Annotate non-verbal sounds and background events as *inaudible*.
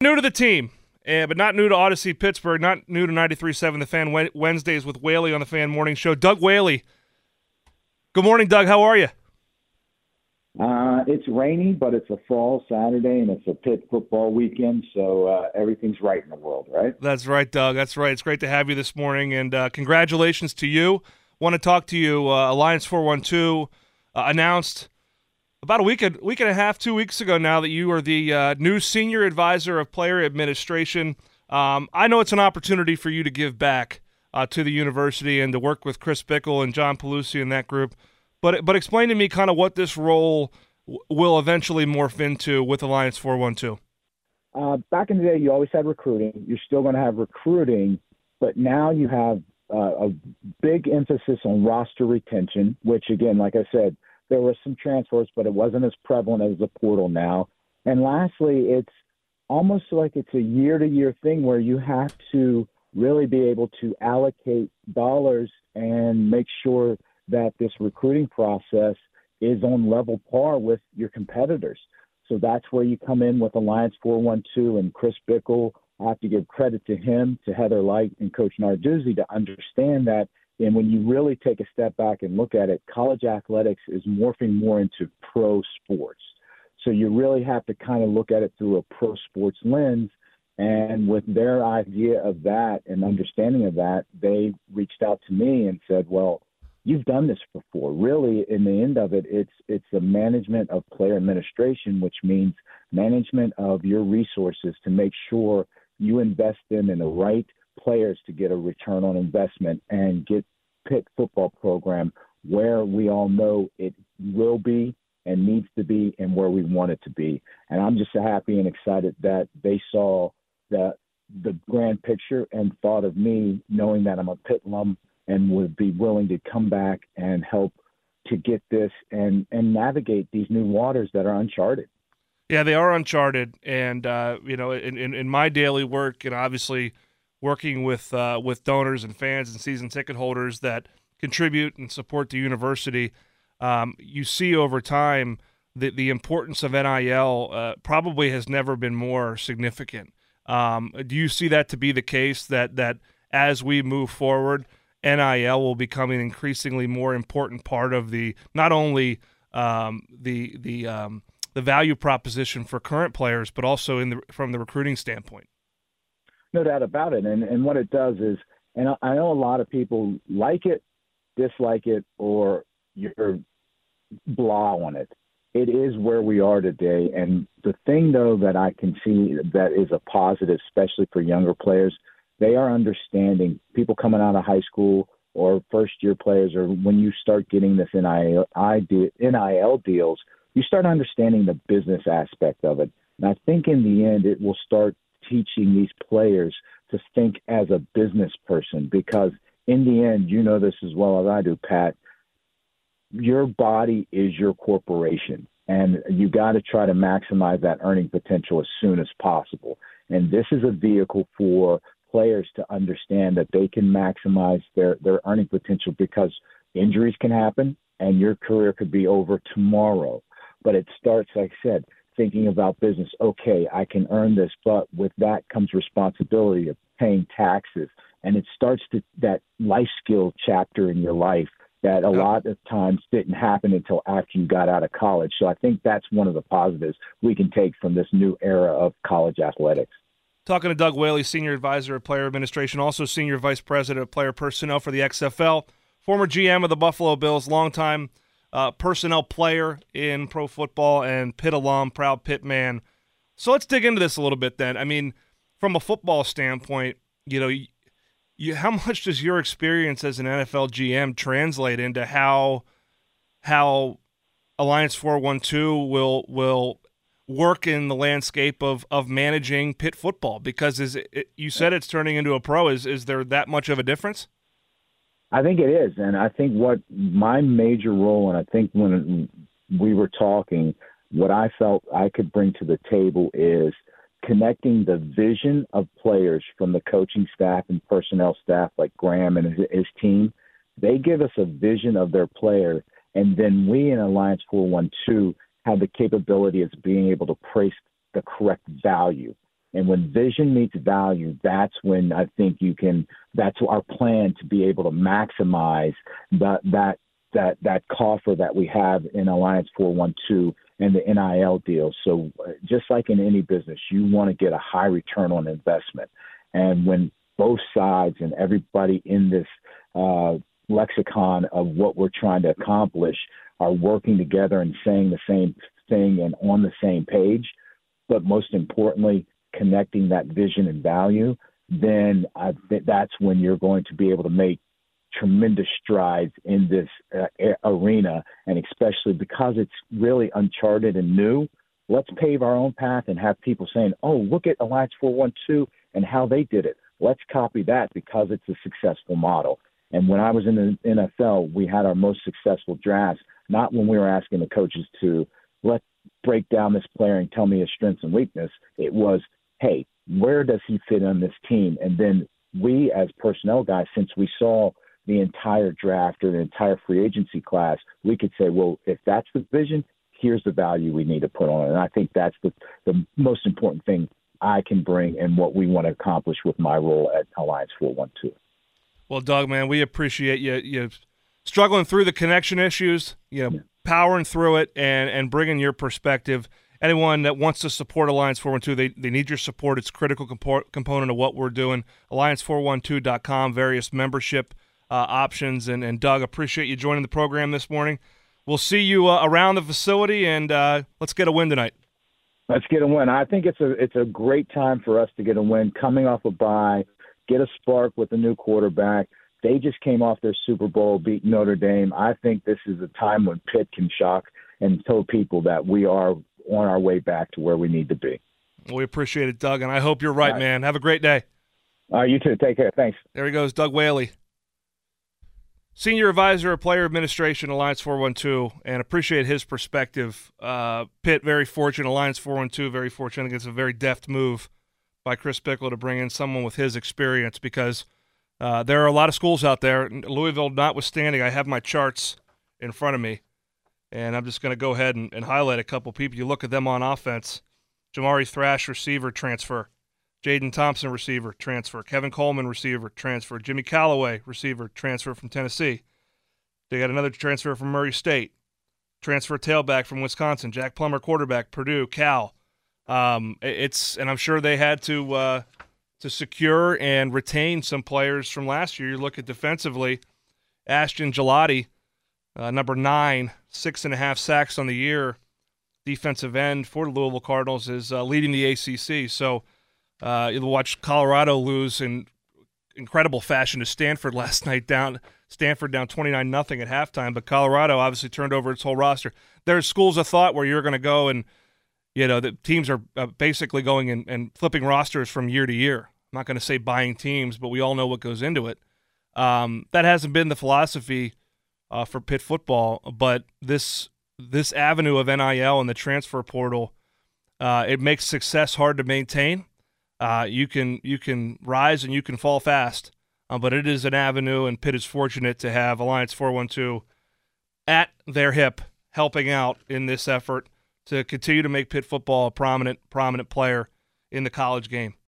New to the team, uh, but not new to Audacy Pittsburgh, not new to 93.7 The Fan Wednesdays with Whaley on the Fan Morning Show. Doug Whaley. Good morning, Doug. How are you? Uh, it's rainy, but it's a fall Saturday and it's a Pitt football weekend, so uh, everything's right in the world, right? That's right, Doug. That's right. It's great to have you this morning, and uh, congratulations to you. Want to talk to you. Uh, Alliance 412 uh, announced about a week, a week and a half, two weeks ago now that you are the uh, new senior advisor of player administration. Um, I know it's an opportunity for you to give back uh, to the university and to work with Chris Bickle and John Pelusi and that group. But but explain to me kind of what this role w- will eventually morph into with Alliance 412. Uh, back in the day, you always had recruiting. You're still going to have recruiting, but now you have uh, a big emphasis on roster retention, which, again, like I said, there were some transfers, but it wasn't as prevalent as the portal now. And lastly, it's almost like it's a year to year thing where you have to really be able to allocate dollars and make sure that this recruiting process is on level par with your competitors. So that's where you come in with Alliance 412 and Chris Bickle. I have to give credit to him, to Heather Lyke, and Coach Narduzzi to understand that and when you really take a step back and look at it, college athletics is morphing more into pro sports. So you really have to kind of look at it through a pro sports lens. And with their idea of that and understanding of that, they reached out to me and said, "Well, you've done this before. Really, in the end of it, it's it's the management of player administration, which means management of your resources to make sure you invest them in the right players to get a return on investment and get Pitt football program where we all know it will be and needs to be and where we want it to be. And I'm just happy and excited that they saw the the grand picture and thought of me knowing that I'm a Pitt alum and would be willing to come back and help to get this and and navigate these new waters that are uncharted. Yeah, they are uncharted, and uh, you know, in, in, in my daily work, and obviously working with uh, with donors and fans and season ticket holders that contribute and support the university, um, you see over time that the importance of NIL uh, probably has never been more significant. Um, do you see that to be the case that that as we move forward, NIL will become an increasingly more important part of the not only um, the the um, the value proposition for current players, but also in the from the recruiting standpoint no doubt about it. And and what it does is, and I know a lot of people like it, dislike it, or you're blah on it. It is where we are today. And the thing though that I can see that is a positive, especially for younger players, they are understanding people coming out of high school or first year players, or when you start getting this NIL, NIL deals, you start understanding the business aspect of it. And I think in the end, it will start teaching these players to think as a business person because in the end, you know this as well as I do, Pat. Your body is your corporation, and you got to try to maximize that earning potential as soon as possible. And this is a vehicle for players to understand that they can maximize their, their earning potential because injuries can happen and your career could be over tomorrow. But it starts, like I said, thinking about business, okay, I can earn this, but with that comes responsibility of paying taxes. And it starts to that life skill chapter in your life that a lot of times didn't happen until after you got out of college. So I think that's one of the positives we can take from this new era of college athletics. Talking to Doug Whaley, Senior Advisor of Player Administration, also Senior Vice President of Player Personnel for the XFL, former GM of the Buffalo Bills, longtime – uh, personnel player in pro football and Pitt alum, proud Pitt man. So let's dig into this a little bit then. I mean, from a football standpoint, you know, you, you, how much does your experience as an NFL GM translate into how how Alliance 412 will will work in the landscape of of managing Pitt football? Because is it, you said it's turning into a pro. Is is there that much of a difference? I think it is, and I think what my major role, and I think when we were talking, what I felt I could bring to the table is connecting the vision of players from the coaching staff and personnel staff, like Graham and his, his team. They give us a vision of their player, and then we in Alliance 412 have the capability of being able to place the correct value. And when vision meets value, that's when I think you can. That's our plan to be able to maximize that that that that coffer that we have in Alliance 412 and the NIL deal. So uh, just like in any business, you want to get a high return on investment. And when both sides and everybody in this uh, lexicon of what we're trying to accomplish are working together and saying the same thing and on the same page, but most importantly, connecting that vision and value, then I think that's when you're going to be able to make tremendous strides in this uh, arena, and especially because it's really uncharted and new. Let's pave our own path and have people saying, "Oh, look at Alliance 412 and how they did it. Let's copy that because it's a successful model." And when I was in the NFL, we had our most successful drafts not when we were asking the coaches to let's break down this player and tell me his strengths and weakness. It was, hey, where does he fit on this team? And then we as personnel guys, since we saw the entire draft or the entire free agency class, we could say, well, if that's the vision, here's the value we need to put on it. And I think that's the, the most important thing I can bring and what we want to accomplish with my role at Alliance 412. Well, Doug, man, we appreciate you you struggling through the connection issues, you know, yeah. powering through it and and bringing your perspective. Anyone that wants to support Alliance 412, they, they need your support. It's a critical compo- component of what we're doing. Alliance412.com, various membership uh, options. And, and Doug, appreciate you joining the program this morning. We'll see you uh, around the facility, and uh, let's get a win tonight. Let's get a win. I think it's a it's a great time for us to get a win, coming off a bye, get a spark with a new quarterback. They just came off their Super Bowl, beat Notre Dame. I think this is a time when Pitt can shock and tell people that we are on our way back to where we need to be. We appreciate it, Doug, and I hope you're right, right. man. Have a great day. All right, you too. Take care. Thanks. There he goes, Doug Whaley. Senior Advisor of Player Administration, Alliance 412, and appreciate his perspective. Uh, Pitt, very fortunate. Alliance 412, very fortunate. I think it's a very deft move by Chris Bickle to bring in someone with his experience because uh, there are a lot of schools out there. Louisville, notwithstanding, I have my charts in front of me, and I'm just going to go ahead and, and highlight a couple people. You look at them on offense Jamari Thrash, receiver, transfer. Jaden Thompson, receiver, transfer. Kevin Coleman, receiver, transfer. Jimmy Calloway, receiver, transfer from Tennessee. They got another transfer from Murray State. Transfer tailback from Wisconsin. Jack Plummer, quarterback, Purdue, Cal. Um, it's and I'm sure they had to uh, to secure and retain some players from last year. You look at defensively, Ashton Gillotte, uh, number nine, six and a half sacks on the year, defensive end for the Louisville Cardinals, is uh, leading the ACC. So uh, you'll watch Colorado lose in incredible fashion to Stanford *laughs* last night. Down Stanford down twenty nine nothing at halftime, but Colorado obviously turned over its whole roster. There's schools of thought where you're going to go and you know the teams are uh, basically going and, and flipping rosters from year to year. I'm not going to say buying teams, but we all know what goes into it. Um, that hasn't been the philosophy uh, for Pitt football, but this this avenue of NIL and the transfer portal, uh, it makes success hard to maintain uh, you can you can rise and you can fall fast, uh, but it is an avenue, and Pitt is fortunate to have Alliance 412 at their hip, helping out in this effort to continue to make Pitt football a prominent prominent player in the college game.